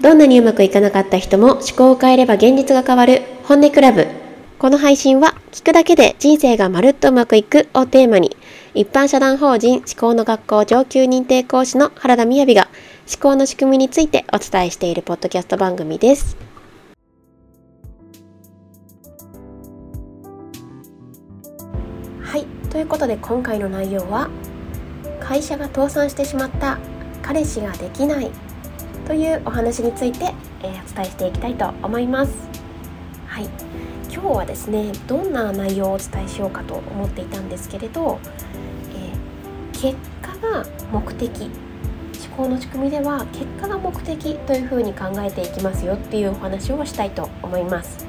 どんなにうまくいかなかった人も思考を変えれば現実が変わる本音クラブ。この配信は聞くだけで人生がまるっとうまくいくをテーマに一般社団法人思考の学校上級認定講師の原田みやびが思考の仕組みについてお伝えしているポッドキャスト番組です。はい、ということで今回の内容は会社が倒産してしまった彼氏ができないというお話について、えー、お伝えしていきたいと思います。はい、今日はですねどんな内容をお伝えしようかと思っていたんですけれど、えー、結果が目的思考の仕組みでは結果が目的というふうに考えていきますよっていうお話をしたいと思います。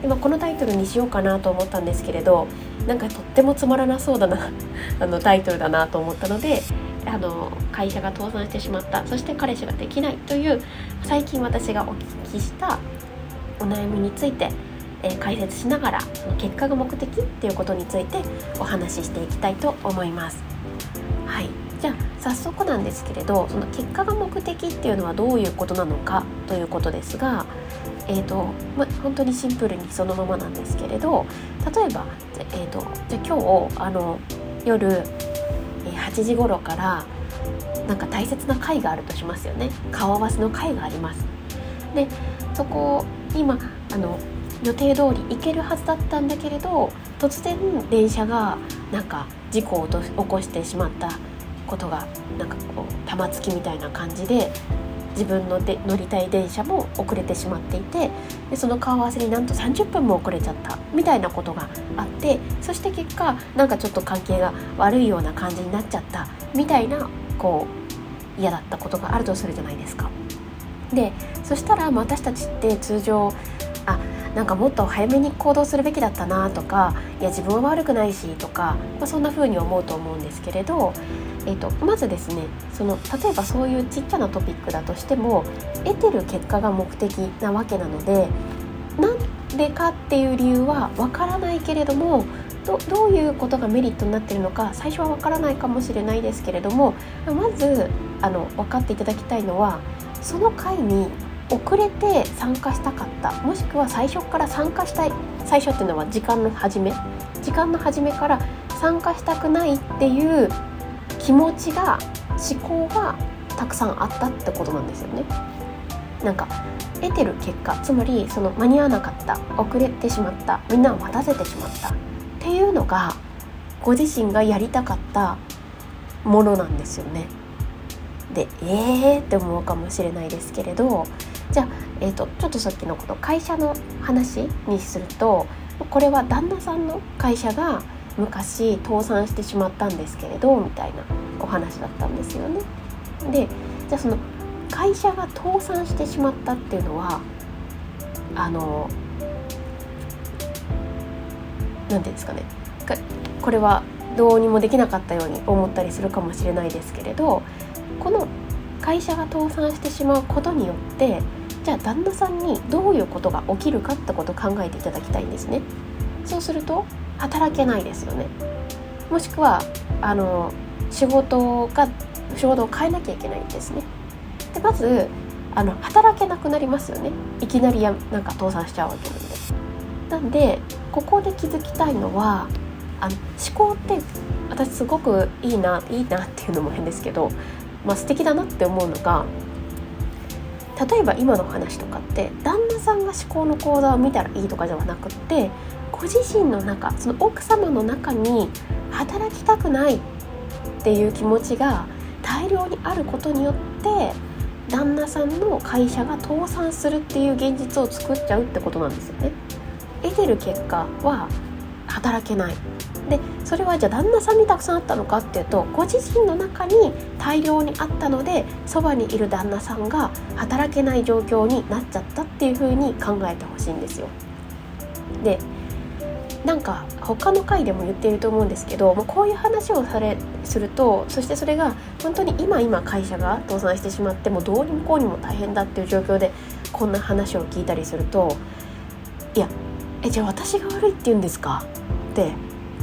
でこのタイトルにしようかなと思ったんですけれどなんかとってもつまらなそうだな あのタイトルだなと思ったのであの会社が倒産してしまったそして彼氏ができないという最近私がお聞きしたお悩みについて、えー、解説しながらその結果が目的っていうことについてお話ししていきたいと思います。はいじゃあ早速なんですけれどその結果が目的っていうのはどういうことなのかということですが、えーとま、本当にシンプルにそのままなんですけれど例えば、えーと、じゃあ今日あの夜8時頃からなんか大切な会があるとしますよね。顔合わせの会があります。でそこ今あの予定通り行けるはずだったんだけれど突然電車がなんか事故を起こしてしまったことがなんかこう玉突きみたいな感じで自分ので乗りたい電車も遅れてしまっていてでその顔合わせになんと30分も遅れちゃったみたいなことがあってそして結果なんかちょっと関係が悪いような感じになっちゃったみたいなこう嫌だったことがあるとするじゃないですか。でそしたら私たちって通常あなんかもっと早めに行動するべきだったなとかいや自分は悪くないしとか、まあ、そんな風に思うと思うんですけれど、えーと、まずですねその例えばそういうちっちゃなトピックだとしても得てる結果が目的なわけなのでなんでかっていう理由はわからないけれどもどどういうことがメリットになってるのか最初はわからないかもしれないですけれどもまずあの分かっていただきたいのはその会に遅れて参加したかった。もしくは最初から参加したい。最初っていうのは時間の始め。時間の始めから参加したくないっていう気持ちが思考がたくさんあったってことなんですよね。なんか得てる結果つまりその間に合わなかった。遅れてしまった。みんなを待たせてしまった。っていうのがご自身がやりたかったものなんですよね。でえーって思うかもしれないですけれどじゃあ、えーと、ちょっとさっきのこの会社の話にするとこれは旦那さんの会社が昔倒産してしまったんですけれどみたいなお話だったんですよね。でじゃあその会社が倒産してしまったっていうのはあの何て言うんですかねこれはどうにもできなかったように思ったりするかもしれないですけれどこの会社が倒産してしまうことによってじゃあ旦那さんにどういうことが起きるかってことを考えていただきたいんですね。そうすると働けないですよね。もしくはあの仕事が仕事を変えなきゃいけないんですね。でまずあの働けなくなりますよね。いきなりやなんか倒産しちゃうわけなんで。なんでここで気づきたいのはあの思考って私すごくいいないいなっていうのも変ですけどまあ、素敵だなって思うのが例えば今の話とかって旦那さんが思考の講座を見たらいいとかではなくってご自身の中その奥様の中に働きたくないっていう気持ちが大量にあることによって旦那さんの会社が倒産するっていう現実を作っちゃうってことなんですよね。得てる結果は働けないでそれはじゃあ旦那さんにたくさんあったのかっていうとご自身の中に大量にあったのでそばにいる旦那さんが働けない状況になっちゃったっていうふうに考えてほしいんですよ。でなんか他の回でも言っていると思うんですけどもうこういう話をされするとそしてそれが本当に今今会社が倒産してしまってもどうにもこうにも大変だっていう状況でこんな話を聞いたりするといやえじゃあ私が悪いって言うんですか？って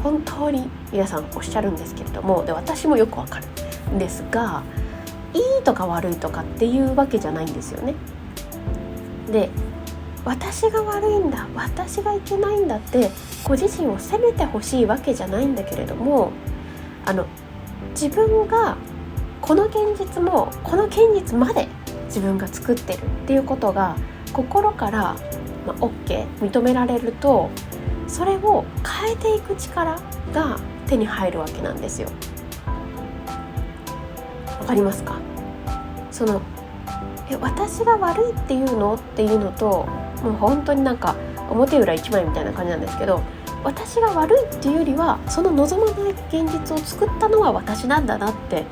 本当に皆さんおっしゃるんですけれどもで私もよくわかるんですがいいとか悪いとかっていうわけじゃないんですよね。で私が悪いんだ私がいけないんだってご自身を責めてほしいわけじゃないんだけれどもあの自分がこの現実もこの現実まで自分が作ってるっていうことが心から、まあ、OK 認められるとそれを変えていく力が手に入るわけなんですよ。わかりますか？そのえ私が悪いっていうの？っていうのともう本当になんか表裏一枚みたいな感じなんですけど私が悪いっていうよりはその望まない現実を作ったのは私なんだなって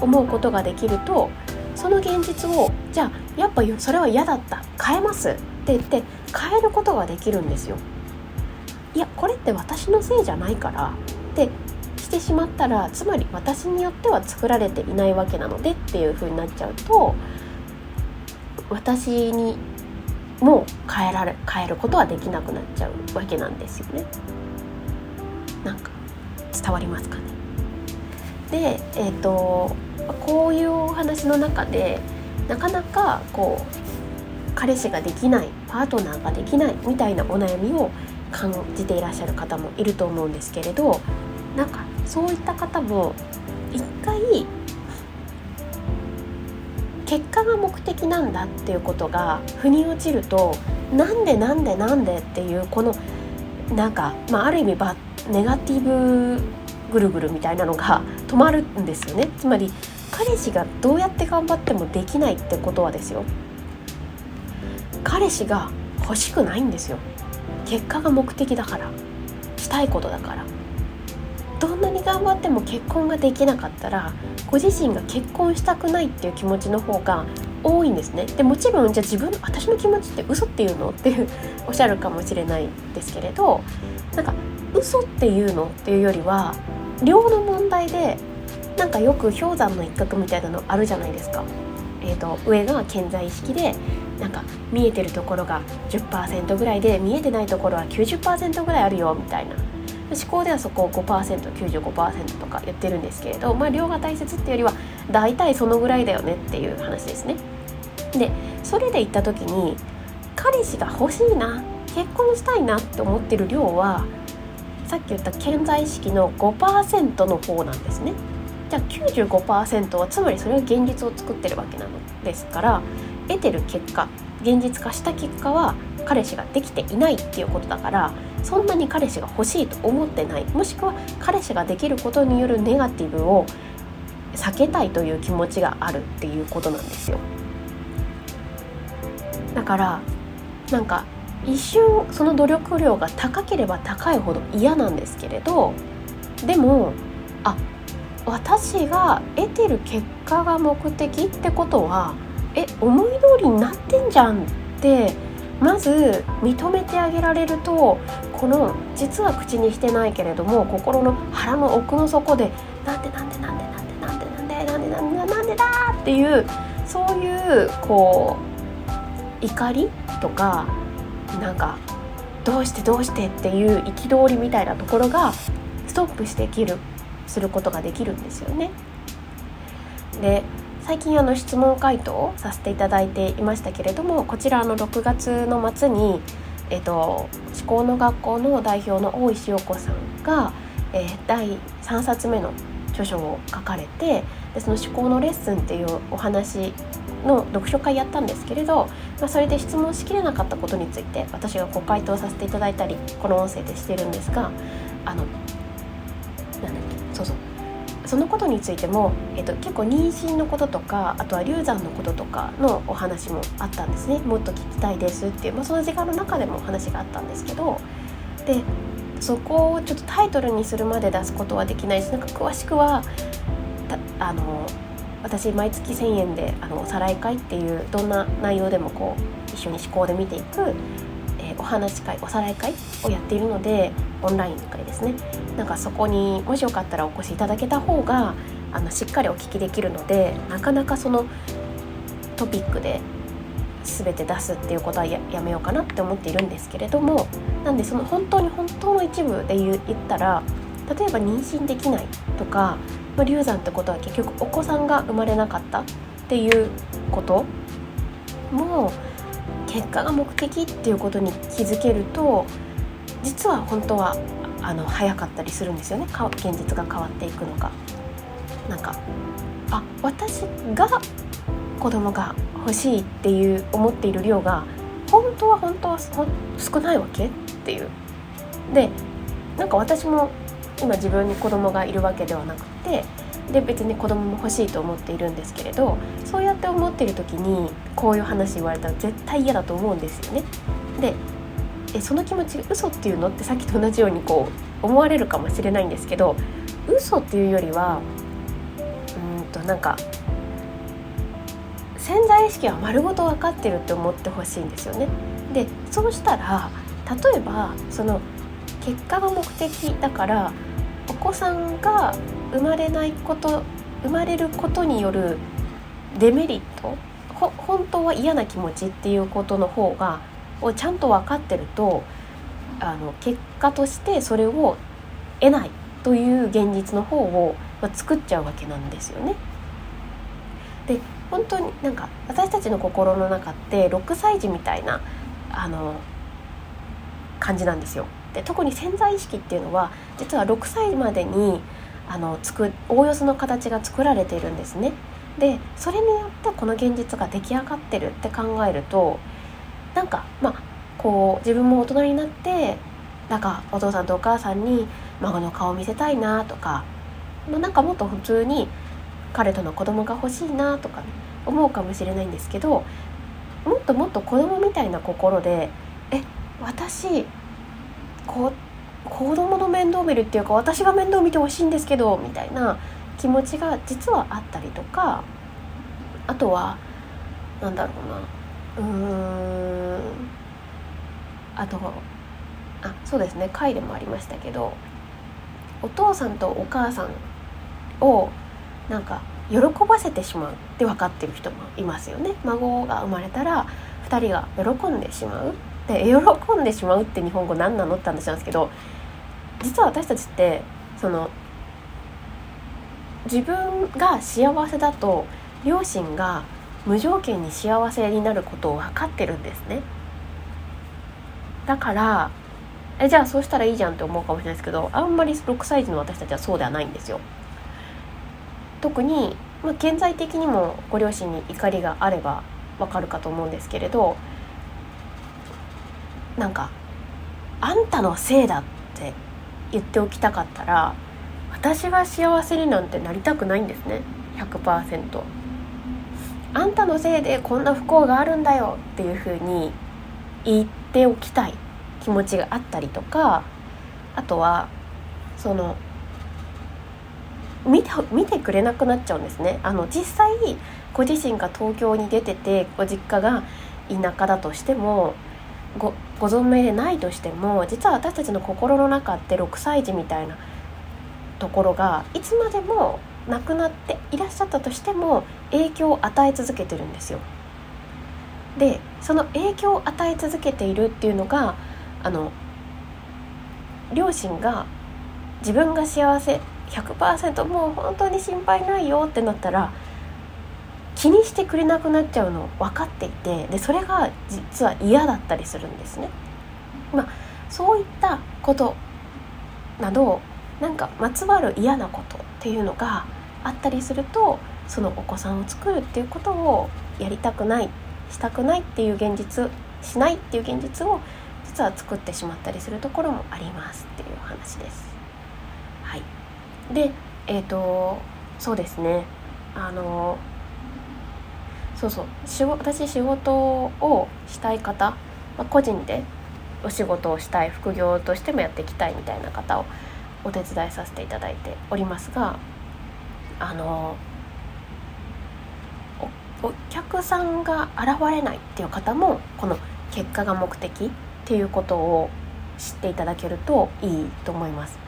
思うことができるとその現実をじゃあやっぱそれは嫌だった変えますって言って変えることができるんですよ。いやこれって私のせいじゃないからってしてしまったらつまり私によっては作られていないわけなのでっていう風になっちゃうと私にも変えられ変えることはできなくなっちゃうわけなんですよね。なんか伝わりますかね？で、えーと、こういうお話の中でなかなかこう彼氏ができないパートナーができないみたいなお悩みを感じていらっしゃる方もいると思うんですけれどなんかそういった方も一回結果が目的なんだっていうことが腑に落ちるとなんでなんでなんでっていうこのなんか、まあ、ある意味バネガティブぐるぐるみたいなのが止まるんですよね。つまり彼氏がどうやって頑張ってもできないってことはですよ。彼氏が欲しくないんですよ。結果が目的だから。したいことだから。どんなに頑張っても結婚ができなかったらご自身が結婚したくないっていう気持ちの方が多いんですね。でもちろんじゃあ自分私の気持ちって嘘っていうのっていう おっしゃるかもしれないですけれどなんか嘘っていうのっていうよりは量の問題でなんかよく氷山の一角みたいなのあるじゃないですか。えーと、上が健在意識でなんか見えてるところが10%ぐらいで見えてないところは90%ぐらいあるよみたいな思考ではそこを 5%95% とか言ってるんですけれど、まあ、量が大切っていうよりは大体そのぐらいだよねっていう話ですね。でそれで言った時に彼氏が欲しいな結婚したいなって思ってる量はさっき言った健在意識の5%の方なんですね。じゃあ95%はつまりそれは現実を作ってるわけなのですから得てる結果現実化した結果は彼氏ができていないっていうことだからそんなに彼氏が欲しいと思ってない。もしくは彼氏ができることによるネガティブを避けたいという気持ちがあるっていうことなんですよ。だからなんか一瞬その努力量が高ければ高いほど嫌なんですけれどでもあ私が得てる結果が目的ってことはえ思い通りになってんじゃんってまず認めてあげられるとこの実は口にしてないけれども心の腹の奥の底でなんでなんでなんでなんでなんでなんでなんでなんでなんでだっていうそういうこう怒りとかなんかどうしてどうしてっていう憤りみたいなところがストップしてきるすることができるんですよね。で最近あの質問回答をさせていただいていましたけれどもこちらの6月の末に、えーと、思考の学校の代表の大石陽子さんが、えー、第3冊目の著書を書かれてでその思考のレッスンっていうお話の読書会やったんですけれど、まあ、それで質問しきれなかったことについて私がご回答させていただいたりこの音声でしてるんですがあのそのことについても、えっと、結構妊娠のこととかあとは流産のこととかのお話もあったんですね。もっと聞きたいですっていう、まあ、その時間の中でもお話があったんですけどでそこをちょっとタイトルにするまで出すことはできないしなんか詳しくはあの私毎月1,000円であのおさらい会っていうどんな内容でもこう一緒に思考で見ていくお話会おさらい会をやっているのでオンライン会ですね。なんかそこにもしよかったらお越しいただけた方があのしっかりお聞きできるのでなかなかそのトピックで全て出すっていうことはやめようかなって思っているんですけれどもなんでその本当に本当の一部で言ったら例えば妊娠できないとか、まあ、流産ってことは結局お子さんが生まれなかったっていうことも結果が目的っていうことに気づけると実は本当はあの早かったりするんですよね現実が変わっていくのが。なんかあ私が子供が欲しいっていう思っている量が本当は本当は少ないわけっていう。でなんか私も今自分に子供がいるわけではなくてで別に子供も欲しいと思っているんですけれどそうやって思ってる時にこういう話言われたら絶対嫌だと思うんですよね。でえその気持ちが嘘っていうのってさっきと同じようにこう思われるかもしれないんですけど嘘っていうよりはうんとなんか潜在意識は丸ごと分かってるって思ってほしいんですよね。でそうしたら例えばその結果が目的だからお子さんが生まれないこと生まれることによるデメリット本当は嫌な気持ちっていうことの方がをちゃんと分かってるとあの結果としてそれを得ないという現実の方を、ま、作っちゃうわけなんですよね。で本当になんか私たちの心の中って6歳児みたいなあの感じなんですよ。で特に潜在意識っていうのは実は6歳までにあの作おおよその形が作られているんですね。でそれによってこの現実が出来上がってるって考えるとなんかまあこう自分も大人になってなんかお父さんとお母さんに孫の顔を見せたいなとか、まあ、なんかもっと普通に彼との子供が欲しいなとか、思うかもしれないんですけどもっともっと子供みたいな心でえ私こ子供の面倒見るっていうか私が面倒見てほしいんですけどみたいな気持ちが実はあったりとかあとはなんだろうなうーんあとあそうですね回でもありましたけどお父さんとお母さんをなんか喜ばせてしまうって分かってる人もいますよね。孫が生まれたら2人が喜んでしまう。で喜んでしまうって日本語何なのって話なんですけど実は私たちってその自分が幸せだと両親が無条件に幸せになることを分かってるんですね。だからえじゃあそうしたらいいじゃんって思うかもしれないですけどあんまり6歳児の私たちはそうではないんですよ。特に、まあ、現在的にもご両親に怒りがあればわかるかと思うんですけれどなんか「あんたのせいだ」って言っておきたかったら私が幸せになんてなりたくないんですね100%。あんたのせいでこんな不幸があるんだよっていうふうに言っておきたい気持ちがあったりとかあとはその見て見てくれなくなっちゃうんですねあの実際ご自身が東京に出ててご実家が田舎だとしてもごご存命でないとしても実は私たちの心の中って6歳児みたいなところがいつまでもなくなっていらっしゃったとしても影響を与え続けてるんですよ。でその影響を与え続けているっていうのがあの両親が自分が幸せ100%もう本当に心配ないよってなったら気にしてくれなくなっちゃうの分かっていてでそれが実は嫌だったりするんですね。まあ、そういったことなどなんかまつわる嫌なことっていうのがあったりするとそのお子さんを作るっていうことをやりたくないしたくないっていう現実しないっていう現実を実は作ってしまったりするところもありますっていう話です。はい、でえっ、ー、とそうですねあのそうそう仕私仕事をしたい方、まあ、個人でお仕事をしたい副業としてもやっていきたいみたいな方をお手伝いさせていただいておりますがあのお客さんが現れないっていう方もこの結果が目的っていうことを知っていただけるといいと思います。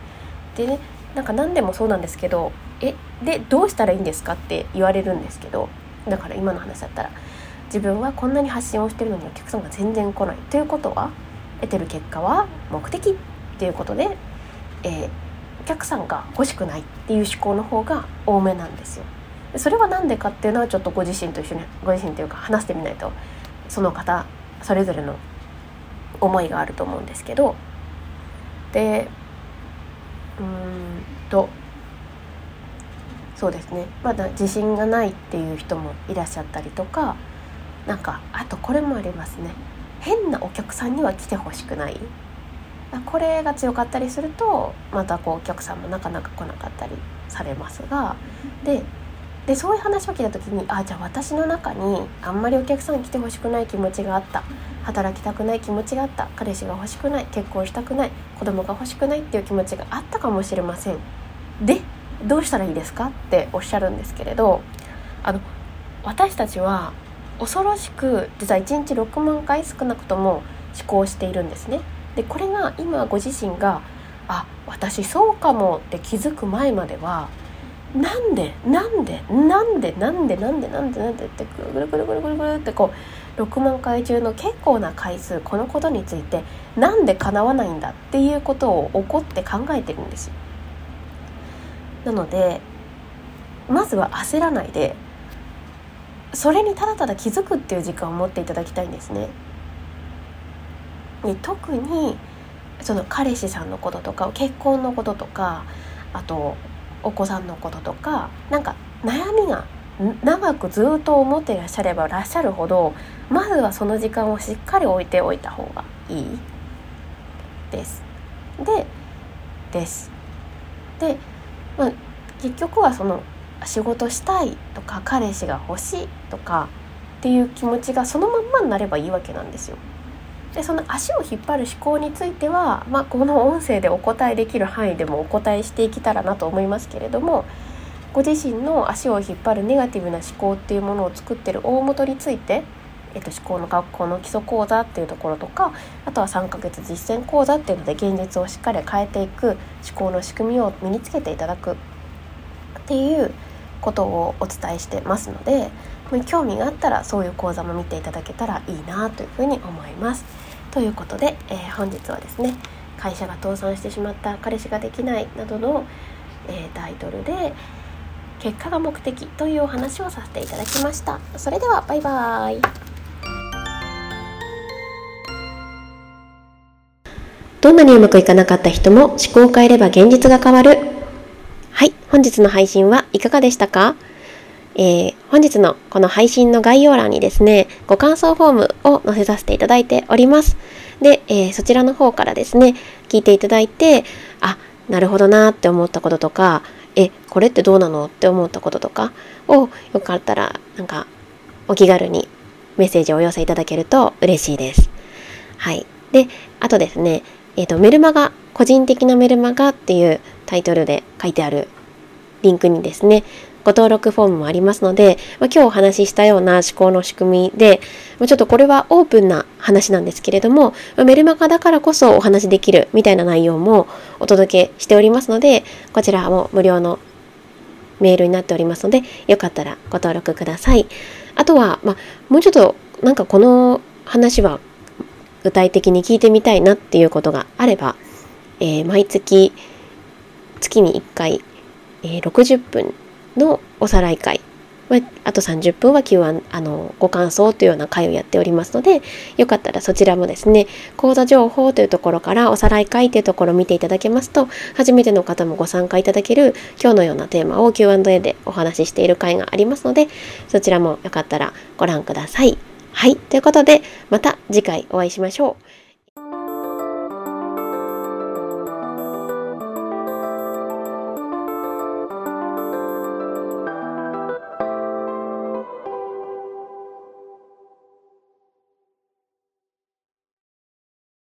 でねなんか何でもそうなんですけどえでどうしたらいいんですかって言われるんですけどだから今の話だったら自分はこんなに発信をしてるのにお客さんが全然来ないということは得てる結果は目的っていうことで、えー、お客さんが欲しくないっていう思考の方が多めなんですよ。それは何でかっていうのはちょっとご自身と一緒にご自身というか話してみないとその方それぞれの思いがあると思うんですけどでうんとそうですね。まだ自信がないっていう人もいらっしゃったりとかなんかあとこれもありますね。変なお客さんには来てほしくない。これが強かったりするとまたこうお客さんもなかなか来なかったりされますが。ででそういう話を聞いた時にあじゃあ私の中にあんまりお客さん来てほしくない気持ちがあった。働きたくない気持ちがあった。彼氏が欲しくない。結婚したくない。子供が欲しくないっていう気持ちがあったかもしれません。でどうしたらいいですかっておっしゃるんですけれどあの私たちは恐ろしく実は1日6万回少なくとも思考しているんですね。でこれが今ご自身があ私そうかもって気づく前まではなんでなんでなんでなんでなんでなんでなんでってぐるぐるぐるぐるぐるぐるってこう6万回中の結構な回数このことについてなんで叶わないんだっていうことを怒って考えてるんですよ。なのでまずは焦らないでそれにただただ気づくっていう時間を持っていただきたいんですね。に特にその彼氏さんのこととか結婚のこととかあとお子さんのこととかなんか悩みが長くずっと思っていらっしゃればらっしゃるほどまずはその時間をしっかり置いておいた方がいいです。でですでまあ、結局はその仕事したいとか彼氏が欲しいとかっていう気持ちがそのまんまになればいいわけなんですよ。でその足を引っ張る思考については、まあ、この音声でお答えできる範囲でもお答えしていけたらなと思いますけれどもご自身の足を引っ張るネガティブな思考っていうものを作ってる大元について、えっと、思考の学校の基礎講座っていうところとかあとは3ヶ月実践講座っていうので現実をしっかり変えていく思考の仕組みを身につけていただくっていうことをお伝えしてますので興味があったらそういう講座も見ていただけたらいいなというふうに思います。ということで、えー、本日はですね会社が倒産してしまった彼氏ができないなどの、えー、タイトルで結果が目的というお話をさせていただきましたそれではバイバーイどんなにうまくいかなかった人も思考を変えれば現実が変わるはい本日の配信はいかがでしたか？えー、本日のこの配信の概要欄にですね、ご感想フォームを載せさせていただいております。で、えー、そちらの方からですね、聞いていただいて、あ、なるほどなって思ったこととか、え、これってどうなのって思ったこととかをよかったら、なんか、お気軽にメッセージをお寄せいただけると嬉しいです。はい。で、あとですね、え、ー、と、メルマガ、個人的なメルマガっていうタイトルで書いてあるリンクにですね、ご登録フォームもありますので、まあ、今日お話ししたような思考の仕組みでま、ちょっとこれはオープンな話なんですけれども、まあ、メルマガだからこそお話できるみたいな内容もお届けしておりますので、こちらも無料のメールになっておりますので、よかったらご登録ください。あとは、ま、もうちょっとなんかこの話は具体的に聞いてみたいなっていうことがあれば、えー、毎月月に1回、えー、60分のおさらい会あと30分は Q&A あのご感想というような会をやっておりますのでよかったらそちらもですね講座情報というところからおさらい会というところを見ていただけますと初めての方もご参加いただける今日のようなテーマを Q&A でお話ししている会がありますのでそちらもよかったらご覧ください。はいということでまた次回お会いしましょう。